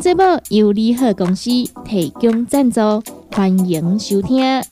节目由利好公司提供赞助，欢迎收听。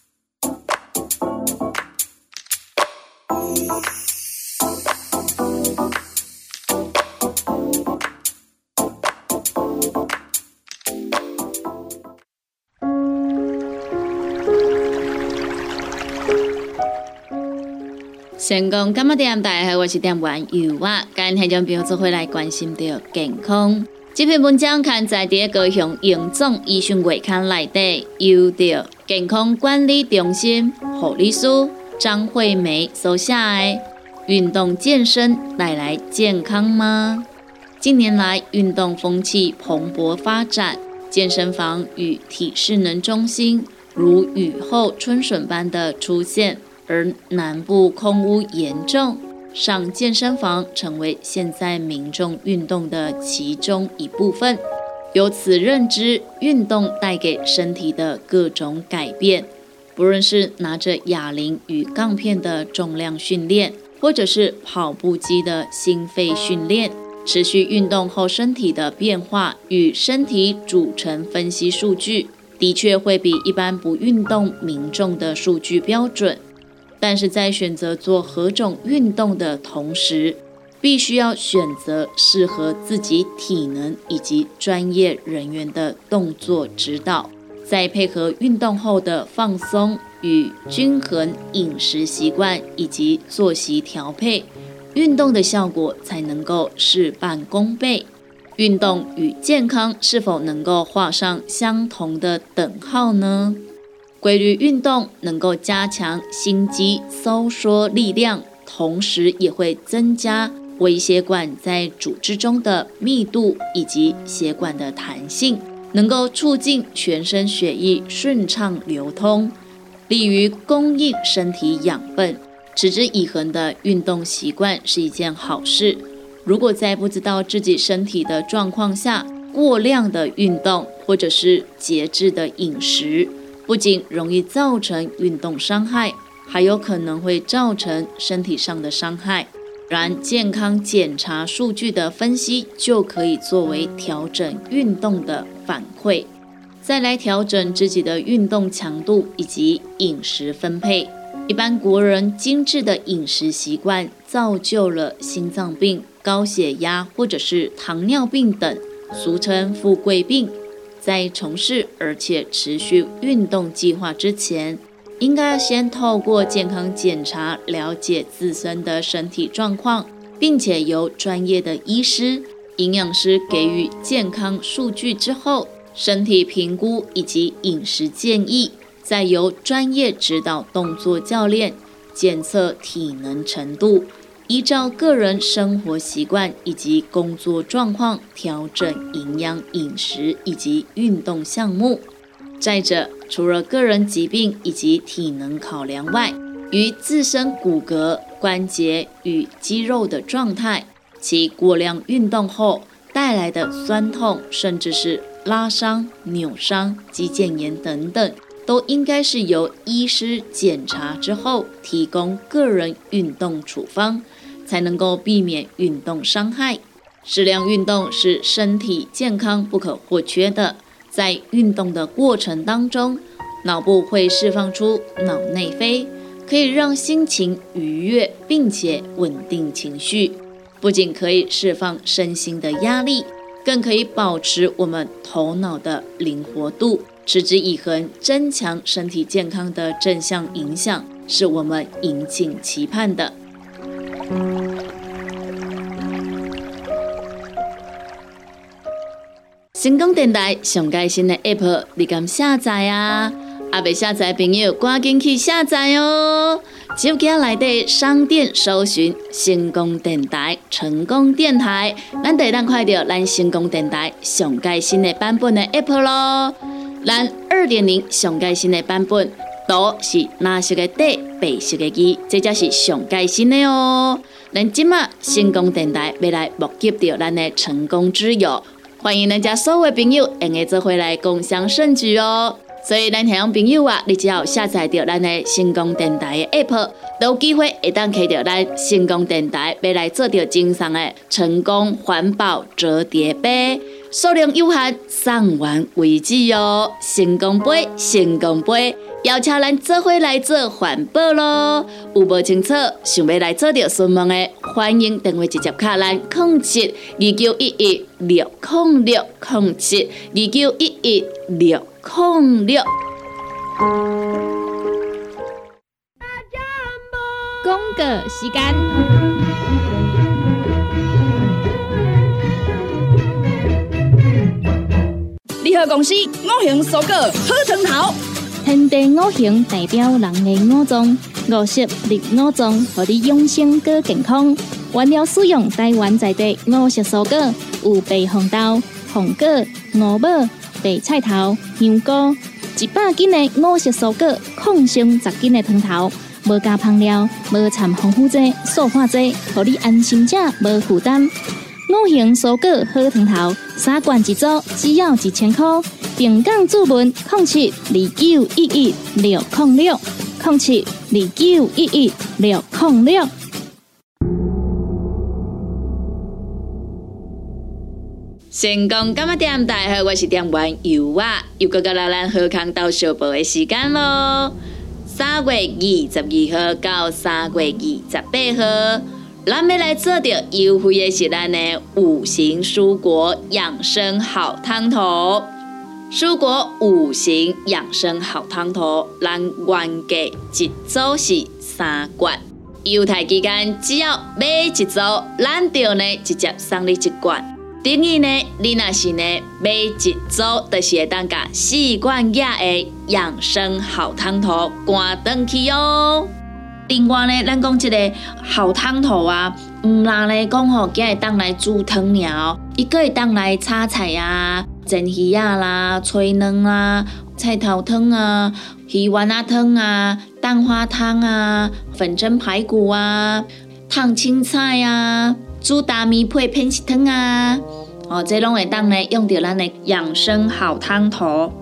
成功干嘛点？大家好，我是点玩油啊！今日听众朋友做回来关心到健康。这篇文章刊载在高雄荣总医讯月刊内底，由着健康管理中心护理师张惠梅所写的：运动健身带来健康吗？近年来，运动风气蓬勃发展，健身房与体适能中心如雨后春笋般的出现，而南部空污严重。上健身房成为现在民众运动的其中一部分，由此认知运动带给身体的各种改变，不论是拿着哑铃与杠片的重量训练，或者是跑步机的心肺训练，持续运动后身体的变化与身体组成分析数据，的确会比一般不运动民众的数据标准。但是在选择做何种运动的同时，必须要选择适合自己体能以及专业人员的动作指导，再配合运动后的放松与均衡饮食习惯以及作息调配，运动的效果才能够事半功倍。运动与健康是否能够画上相同的等号呢？规律运动能够加强心肌收缩力量，同时也会增加微血管在组织中的密度以及血管的弹性，能够促进全身血液顺畅流通，利于供应身体养分。持之以恒的运动习惯是一件好事。如果在不知道自己身体的状况下，过量的运动或者是节制的饮食。不仅容易造成运动伤害，还有可能会造成身体上的伤害。然健康检查数据的分析就可以作为调整运动的反馈，再来调整自己的运动强度以及饮食分配。一般国人精致的饮食习惯，造就了心脏病、高血压或者是糖尿病等，俗称富贵病。在从事而且持续运动计划之前，应该先透过健康检查了解自身的身体状况，并且由专业的医师、营养师给予健康数据之后，身体评估以及饮食建议，再由专业指导动作教练检测体能程度。依照个人生活习惯以及工作状况调整营养饮食以及运动项目。再者，除了个人疾病以及体能考量外，与自身骨骼、关节与肌肉的状态，其过量运动后带来的酸痛，甚至是拉伤、扭伤、肌腱炎等等，都应该是由医师检查之后提供个人运动处方。才能够避免运动伤害。适量运动是身体健康不可或缺的。在运动的过程当中，脑部会释放出脑内啡，可以让心情愉悦，并且稳定情绪。不仅可以释放身心的压力，更可以保持我们头脑的灵活度。持之以恒，增强身体健康的正向影响，是我们引颈期盼的。成功电台上盖新的 App，你敢下载啊？阿未下载朋友赶紧去下载哦！手机内底商店搜寻“成功电台”，成功电台，咱得当快到咱成功电台上盖新的版本的 App 咯。咱二点零上盖新的版本，都是蓝色的底，白色的字，这才是上盖新的哦。咱今麦成功电台要来募集到咱的成功之友，欢迎咱家所有朋友用个做回来共享盛举哦。所以咱听众朋友啊，你只要下载到咱的成功电台的 app，都有机会会当开到咱成功电台未来做到精上的成功环保折叠杯，数量有限，送完为止哦。成功杯，成功杯。邀请咱做伙来做环保咯，有无清楚想要来做着询问的，欢迎电话直接卡咱控七二九一一六控六控七二九一一六控六。广告时间，联合公司五行蔬果好汤头。天地五行代表人的五脏，五色绿五脏，互你养生更健康。原料使用台湾在地五色蔬果，有白红豆、红果、五宝、白菜头、香菇，一百斤的五色蔬果，抗性十斤的汤头，无加香料，无掺防腐剂、塑化剂，互你安心吃无负担。五行蔬果好汤头，三罐一组，只要一千块。平港注文零七二九一一六零六零七二九一一六零六。成功干嘛店？大家好，我是店员尤啊，又到了咱喝康到小报的时间咯。三月二十二号到三月二十八号，咱要来做着优惠的是咱的五行蔬果养生好汤头。蔬果五行养生好汤头，咱原价一组是三罐，优待期间只要买一组，咱就呢直接送你一罐。等于呢，你若是呢买一组，就是会当甲四罐亚的养生好汤头关登去哦。另外呢，咱讲这个好汤头啊，唔拉咧讲吼，今会当来煮汤了，伊个会当来炒菜啊。蒸鱼啊啦，炊卵啊，菜头汤啊，鱼丸啊汤啊，蛋花汤啊，粉蒸排骨啊，烫青菜啊，煮大米配偏食汤啊，哦，这拢会当呢用到咱的养生好汤头。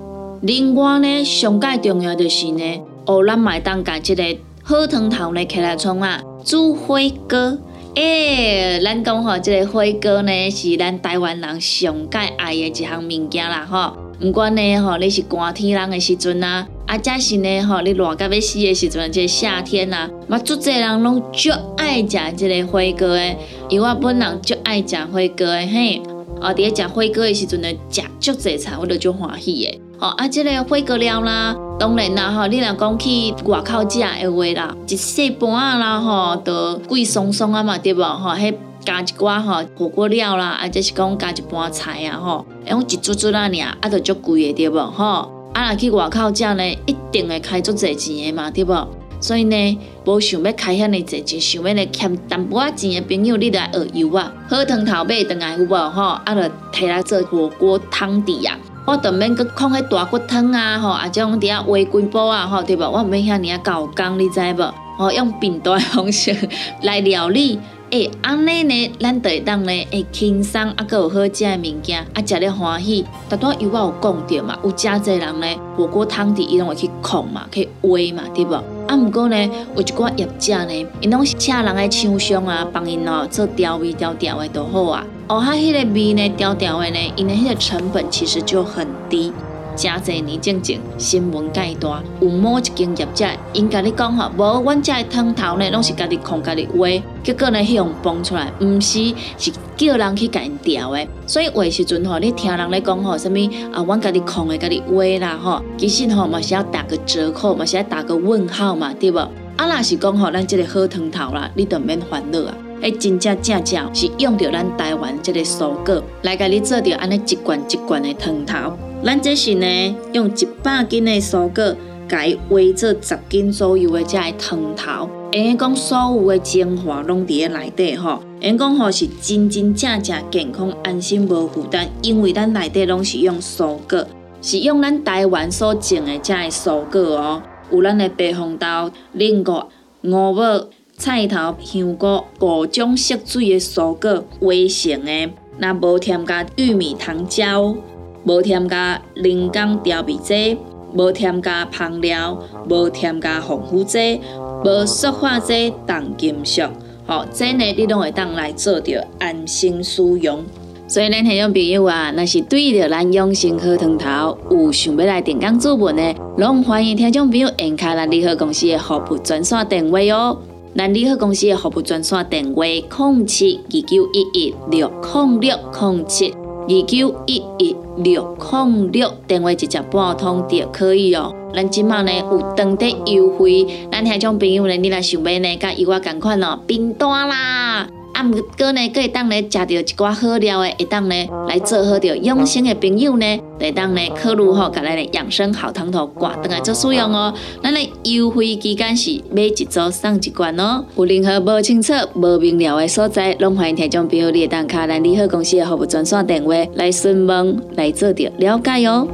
另外呢，上介重要就是呢，哦，咱买当家这个好汤头呢起来创啊，煮火锅。诶，咱讲吼，即个火锅呢是咱台湾人上介爱的一项物件啦吼。毋管呢吼，你是寒天人的时阵啊，啊，则是呢吼，你热到要死的时阵，即个夏天啊，嘛，足侪人拢足爱食即个火锅的。因为我本人足爱食火锅的嘿，哦，伫咧食火锅的时阵呢，食足侪菜，我都足欢喜的。哦，啊，即个火锅料啦，当然啦，吼，你若讲去外口食的话啦，一细盘啊啦，吼，都贵松松啊嘛，对无？吼，迄加一寡吼火锅料啦，啊，即是讲加一盘菜啊，吼，用一桌桌啊尔，啊，都足贵的，对无？吼，啊，若去外口食呢，一定会开足侪钱的嘛，对无？所以呢，无想要开遐尼侪钱，想要来欠淡薄仔钱的朋友，你来学油啊，好汤头买回来有无？吼，啊，就摕来做火锅汤底啊。我都免去放迄大骨汤啊，吼，啊，种伫遐煨几煲啊，吼，对无？我毋免遐尔啊搞工，你知无？吼，用平淡方式来料理，诶，安尼呢，咱就会当呢，会轻松啊，佮有好食的物件，啊，食了欢喜。大多有我有讲着嘛，有诚济人呢，火锅汤底伊拢会去控嘛，去煨嘛，对无？啊，毋过呢，有一寡业者呢，因拢是请人来厂商啊，帮因哦做调味调调的都好啊。哦，它迄个味呢，调调的呢，因为迄个成本其实就很低。真侪年正正新闻介大，有某一间业者，因甲你讲吼，无阮遮的汤头呢，拢是家己控家己煨，结果呢，迄样崩出来，毋是是叫人去甲因调的。所以话时阵吼，你听人咧讲吼，什物啊，阮家己控的家己煨啦吼，其实吼嘛是要打个折扣嘛，是要打个问号嘛，对无？啊，若是讲吼，咱即个好汤头啦，你就免烦恼啊。诶，真正正正是用着咱台湾即个蔬果来甲你做着安尼一罐一罐的汤头。咱这是呢，用一百斤的蔬果，改煨做十斤左右的这个汤头。因讲所有的精华拢伫咧内底吼，因讲吼是真真正正健康、安心、无负担，因为咱内底拢是用蔬果。是用咱台湾所种的这的蔬果哦，有咱的白红豆、菱角、五宝、菜头、香菇五种色水的蔬果围成的，那无添加玉米糖浆，无添加人工调味剂，无添加香料，无添加防腐剂，无塑化剂、重金属。好，这呢你拢会当来做着安心使用。所以，咱听众朋友啊，若是对着咱养生课堂头有想要来点讲作文的，拢欢迎听众朋友按开咱利和公司的服务专线电话哦。咱利和公司的服务专线电话：零七二九一一六零六零七二九一一六零六，电话直接拨通就可以哦。咱即卖呢有当地优惠，咱听众朋友呢，你若想买呢，甲伊我同款哦，冰单啦，啊毋过呢，可会当呢食到一寡好料的，会当呢来做好着养生的朋友呢，会当呢考虑吼，甲咱的养生好汤头挂倒来做使用哦。咱的优惠期间是买一组送一罐哦。有任何无清楚、无明了的所在，拢欢迎听众朋友你当卡咱利好公司的服务专线电话来询问，来做着了解哦。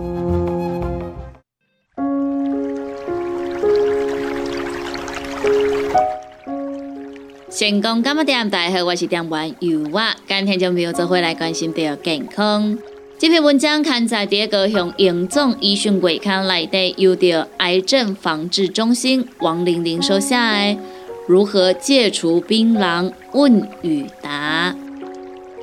成功干么点？大家好，我是点玩油娃。今天就没有做回来关心到健康。这篇文章刊载第一个向营总医讯鬼刊内底，由着癌症防治中心王玲玲收下。如何戒除槟榔？问与答。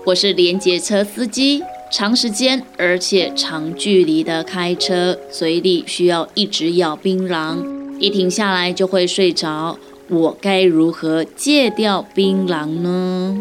我是连接车司机，长时间而且长距离的开车，嘴里需要一直咬槟榔，一停下来就会睡着。我该如何戒掉槟榔呢？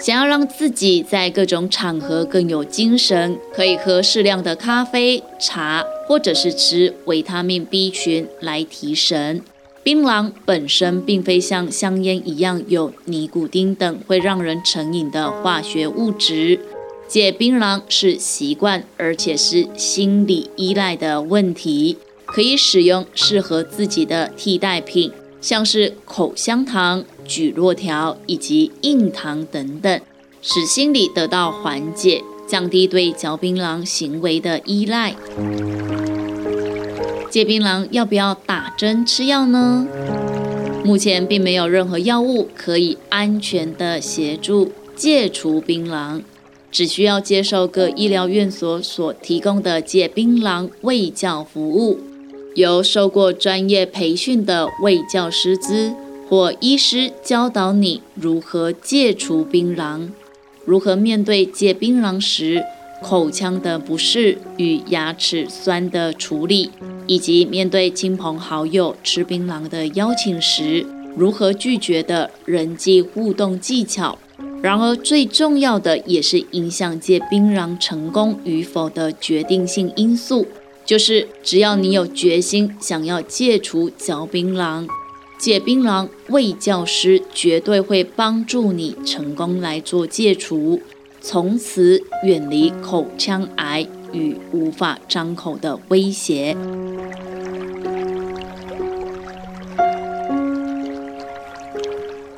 想要让自己在各种场合更有精神，可以喝适量的咖啡、茶，或者是吃维他命 B 群来提神。槟榔本身并非像香烟一样有尼古丁等会让人成瘾的化学物质。戒槟榔是习惯，而且是心理依赖的问题，可以使用适合自己的替代品。像是口香糖、咀络条以及硬糖等等，使心理得到缓解，降低对嚼槟榔行为的依赖。戒槟榔要不要打针吃药呢？目前并没有任何药物可以安全的协助戒除槟榔，只需要接受各医疗院所所提供的戒槟榔卫教服务。由受过专业培训的卫教师资或医师教导你如何戒除槟榔，如何面对戒槟榔时口腔的不适与牙齿酸的处理，以及面对亲朋好友吃槟榔的邀请时如何拒绝的人际互动技巧。然而，最重要的也是影响戒槟榔成功与否的决定性因素。就是只要你有决心，想要戒除嚼槟榔，戒槟榔，卫教师绝对会帮助你成功来做戒除，从此远离口腔癌与无法张口的威胁。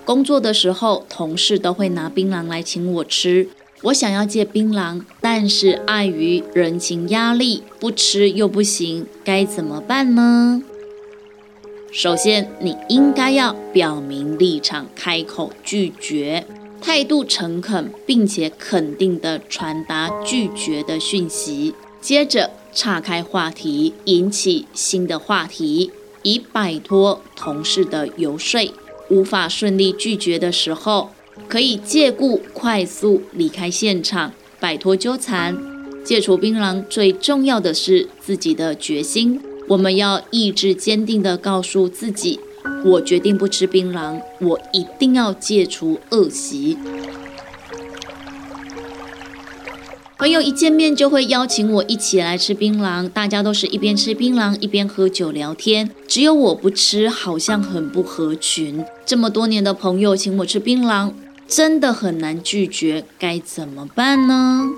工作的时候，同事都会拿槟榔来请我吃。我想要戒槟榔，但是碍于人情压力，不吃又不行，该怎么办呢？首先，你应该要表明立场，开口拒绝，态度诚恳，并且肯定地传达拒绝的讯息。接着，岔开话题，引起新的话题，以摆脱同事的游说。无法顺利拒绝的时候。可以借故快速离开现场，摆脱纠缠。戒除槟榔最重要的是自己的决心。我们要意志坚定地告诉自己：我决定不吃槟榔，我一定要戒除恶习。朋友一见面就会邀请我一起来吃槟榔，大家都是一边吃槟榔一边喝酒聊天，只有我不吃，好像很不合群。这么多年的朋友请我吃槟榔。真的很难拒绝，该怎么办呢？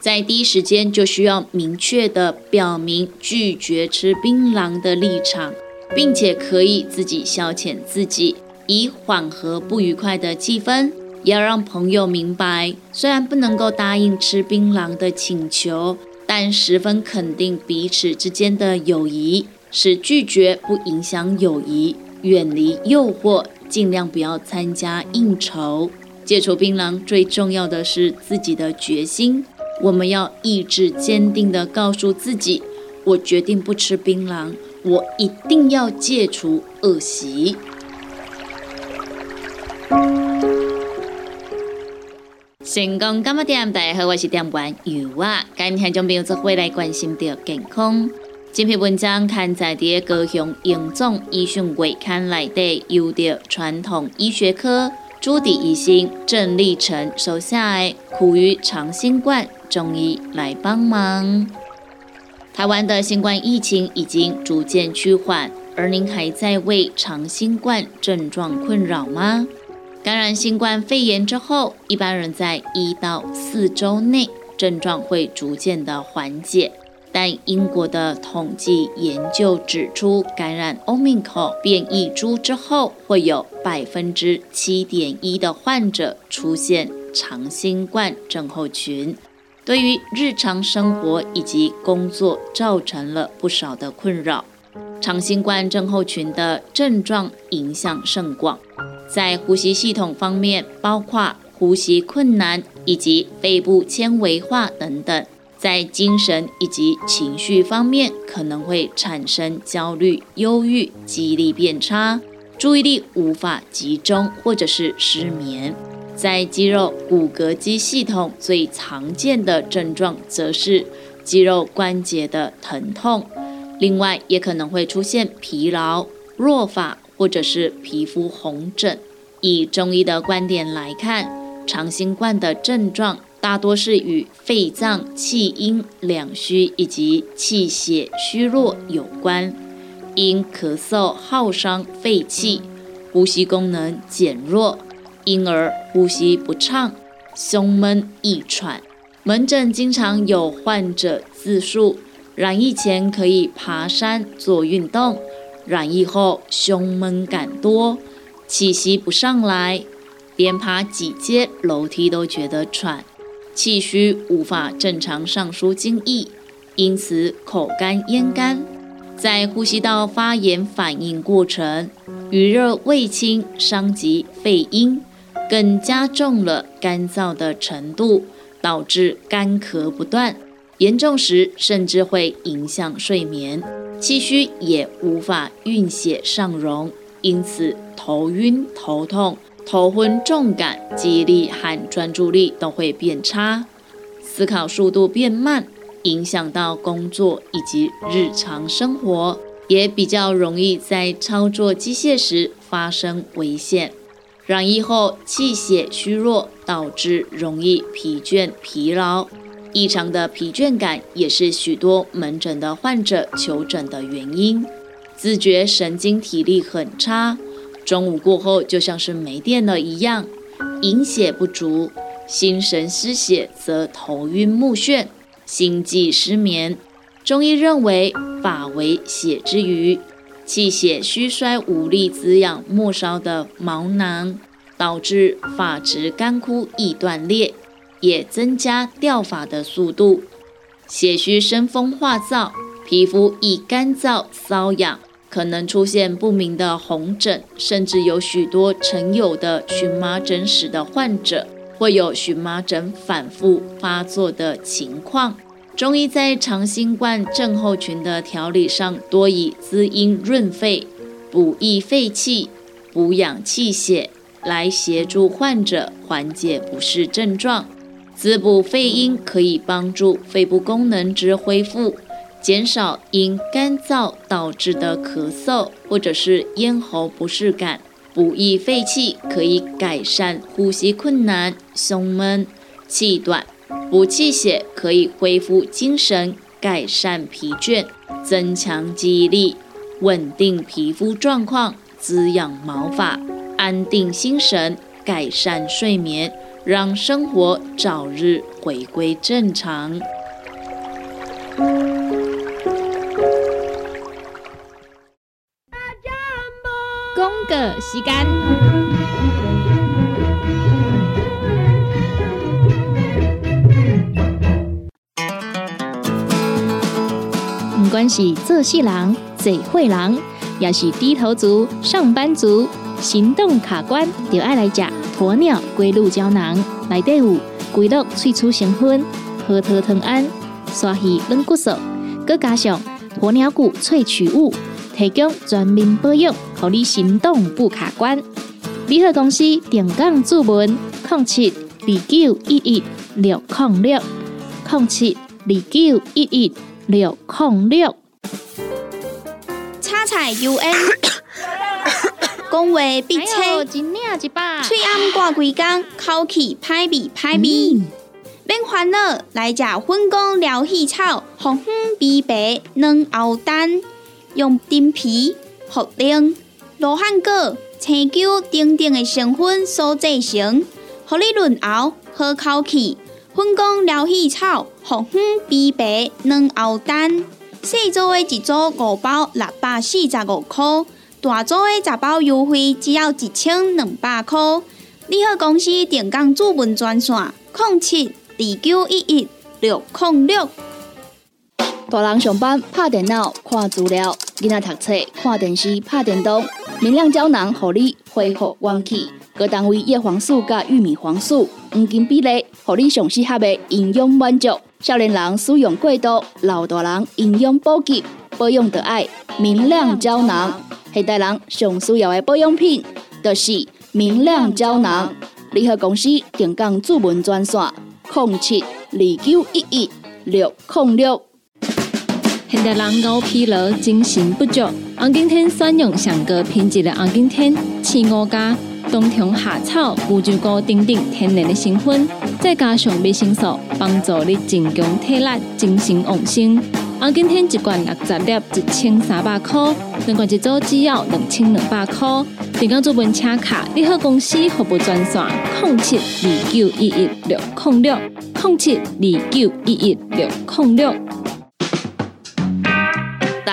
在第一时间就需要明确的表明拒绝吃槟榔的立场，并且可以自己消遣自己，以缓和不愉快的气氛。要让朋友明白，虽然不能够答应吃槟榔的请求，但十分肯定彼此之间的友谊，是拒绝不影响友谊，远离诱惑，尽量不要参加应酬。戒除槟榔最重要的是自己的决心，我们要意志坚定地告诉自己：我决定不吃槟榔，我一定要戒除恶习。成功干么点？大家好，我是店员尤啊。今天将朋友做回来关心到健康。这篇文章刊载在高雄荣总医学月刊内底，由着传统医学科朱迪医生郑立成手下的苦于长新冠中医来帮忙。台湾的新冠疫情已经逐渐趋缓，而您还在为长新冠症状困扰吗？感染新冠肺炎之后，一般人在一到四周内症状会逐渐的缓解。但英国的统计研究指出，感染 Omicron 变异株之后，会有百分之七点一的患者出现长新冠症候群，对于日常生活以及工作造成了不少的困扰。长新冠症候群的症状影响甚广。在呼吸系统方面，包括呼吸困难以及肺部纤维化等等；在精神以及情绪方面，可能会产生焦虑、忧郁、记忆力变差、注意力无法集中或者是失眠；在肌肉骨骼肌系统最常见的症状，则是肌肉关节的疼痛。另外，也可能会出现疲劳、弱发。或者是皮肤红疹。以中医的观点来看，长新冠的症状大多是与肺脏气阴两虚以及气血虚弱有关。因咳嗽耗伤肺气，呼吸功能减弱，因而呼吸不畅、胸闷易喘。门诊经常有患者自述，染疫前可以爬山做运动。染疫后胸闷感多，气息不上来，连爬几阶楼梯都觉得喘，气虚无法正常上输精液，因此口干咽干，在呼吸道发炎反应过程，余热未清，伤及肺阴，更加重了干燥的程度，导致干咳不断。严重时甚至会影响睡眠，气虚也无法运血上溶，因此头晕、头痛、头昏、重感、记忆力和专注力都会变差，思考速度变慢，影响到工作以及日常生活，也比较容易在操作机械时发生危险。染疫后气血虚弱，导致容易疲倦、疲劳。异常的疲倦感也是许多门诊的患者求诊的原因。自觉神经体力很差，中午过后就像是没电了一样，营血不足，心神失血则头晕目眩，心悸失眠。中医认为法为血之余，气血虚衰无力滋养末梢的毛囊，导致发质干枯易断裂。也增加掉发的速度，血虚生风化燥，皮肤易干燥瘙痒，可能出现不明的红疹，甚至有许多曾有的荨麻疹史的患者，会有荨麻疹反复发作的情况。中医在长新冠症候群的调理上，多以滋阴润肺、补益肺气、补养气血来协助患者缓解不适症状。滋补肺阴可以帮助肺部功能之恢复，减少因干燥导致的咳嗽或者是咽喉不适感。补益肺气可以改善呼吸困难、胸闷、气短。补气血可以恢复精神、改善疲倦、增强记忆力、稳定皮肤状况、滋养毛发、安定心神、改善睡眠。让生活早日回归正常。时间。唔管是做事人、嘴会人，也是低头族、上班族、行动卡关，就爱来吃鸵鸟龟鹿胶囊。内底有龟鹿萃取成分、核桃藤胺、刷鱼软骨素，佮加上鸵鸟骨萃取物，提供全面保养，让你行动不卡关。联合公司定岗注文：零七二九一一六零六零七二九一一六零六。叉菜 U N，讲话必切，真领一把。喙暗挂几工，口气歹味歹味。免烦恼，来食粉公疗气草，红粉枇杷软藕丹，用丁皮、茯苓、罗汉果、青椒等等的成分所制成，互你润喉好口气。粉公疗气草，红粉枇杷软喉丹，细组的一组五包六百四十五块，大组的十包优惠只要一千两百块。你好，公司电工主文专线：零七。二九一一六零六，大人上班拍电脑看资料，囡仔读册看电视拍电动。明亮胶囊，互你恢复元气。各单位叶黄素加玉米黄素黄金比例，互你上适合的营养满足。少年人使用过度，老大人营养补给，保养的爱明亮胶囊。现代人上需要的保养品，就是明亮胶囊。联合公司定岗主文专线。零七二九一一六零六。现代人熬疲劳、精神不足，红景天选用上个品质的红景天，青五加冬虫夏草、乌鸡菇等等天然的成分，再加上维生素，帮助你增强体力、精神旺盛。红景天一罐六十粒，一千三百块；两罐一组只要两千两百块。电工做本车卡，你好公司服务专线：零七二九一一六零六零七二九一一六零六。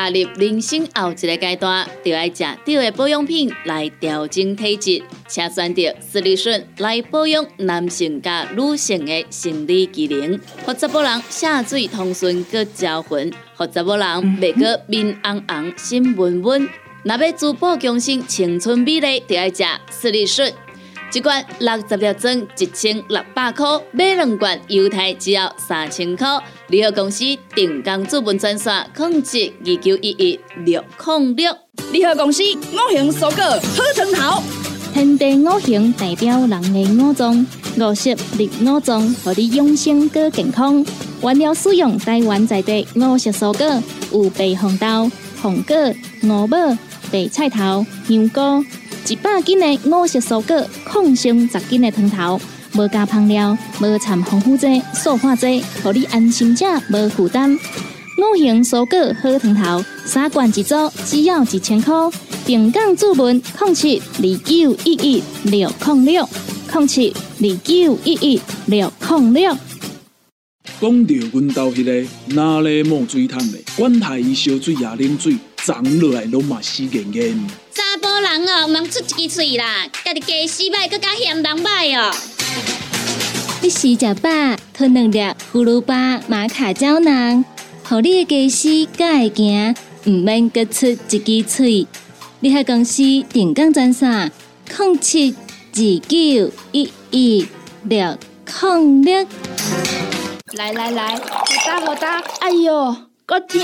踏入人生后一个阶段，就要食对的保养品来调整体质，请选择斯利顺来保养男性加女性的生理机能，或者某人下水通顺个招魂，或者某人未过面红红心温温。若要珠宝强身、青春美丽，就要食斯利顺。一罐六十粒装，一千六百块；买两罐，犹太只要三千块。联合公司定岗资本专线：控制二九一一六零六。联合公司五行蔬果好成头，天地五行代表人的五脏，五色绿五脏，让你养生更健康。原料使用台湾在地五色蔬果，有白红豆、红果、五宝。白菜头、香菇，一百斤的五色蔬果，抗性十斤的汤头，无加香料，无掺防腐剂、塑化剂，让你安心吃，无负担。五行蔬果好汤头，三罐一组，只要一千块。平港注文：零七二九一一六零六零七二九一一六零六。讲到阮兜迄个哪里冒水桶的，管他伊烧水也啉水。长落来拢嘛死严严。查甫人哦，毋通出一支嘴啦，家己家洗歹，更加嫌人歹哦。你洗食饱，吞两粒葫芦巴、玛卡胶囊，互你的家洗更会行，毋免各出一支嘴。你喺公司定岗专线：零七二九一一六零六。来来来，好打好打，哎哟，够痛！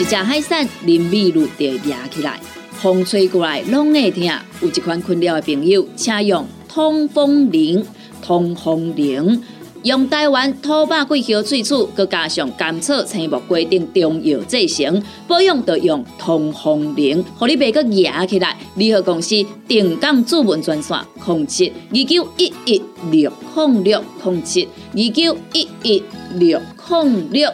一只海扇淋雨露就压起来，风吹过来拢会痛。有一款困扰的朋友，请用通风铃。通风铃用台湾土八桂香萃取，佮加上甘草、青木规定中药制成，保养要用通风铃，互你袂佮压起来。联合公司定岗主文专线：零七二九一一六控六零七二九一一六零六。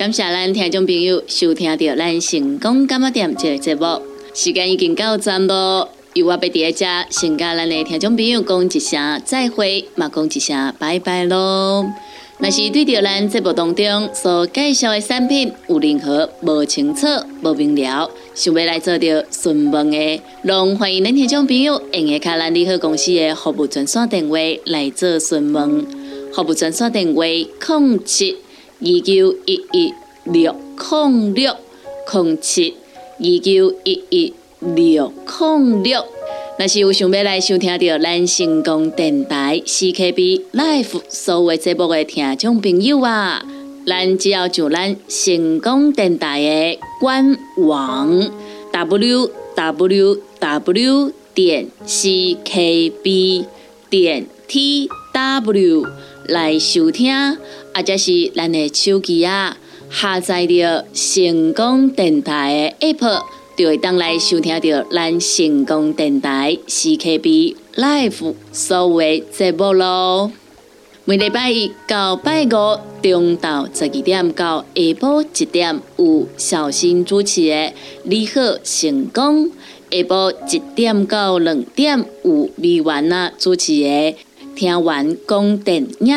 感谢咱听众朋友收听到咱成功感冒店这个节目，时间已经到站咯。由我伫在遮，先甲咱的听众朋友讲一声再会，嘛讲一声拜拜咯。若是对着咱节目当中所介绍的产品有任何无清楚、无明了，想要来做着询问的，拢欢迎恁听众朋友用下卡咱利好公司的服务专线电话来做询问。服务专线电话：零七二九一一六零六零七二九一一六零六。若是有想要来收听到咱成功电台 CKB Life 所有节目的听众朋友啊，咱只要上咱成功电台的官网 w w w 点 ckb 点 tw 来收听，或者是咱的手机啊下载着成功电台的 app。就会当来收听到咱成功电台 CKB Live 所有节目咯。每礼拜一到拜五中昼十二点到下晡一点有小新主持的《你好成功》，下晡一点到两点有美完啊主持的《听完讲电影》，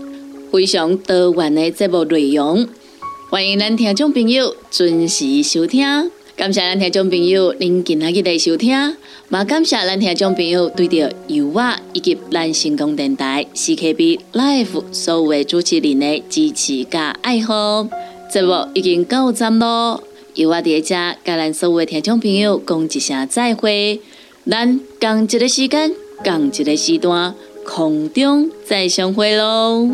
非常多元的节目内容，欢迎咱听众朋友准时收听。感谢咱听众朋友您今日的收听，也感谢咱听众朋友对着油画以及咱成功电台 CKB Life 所有的主持人的支持加爱好。节目已经到站咯，油画在遮甲咱所有的听众朋友讲一声再会，咱共一个时间，共一个时段，空中再相会咯。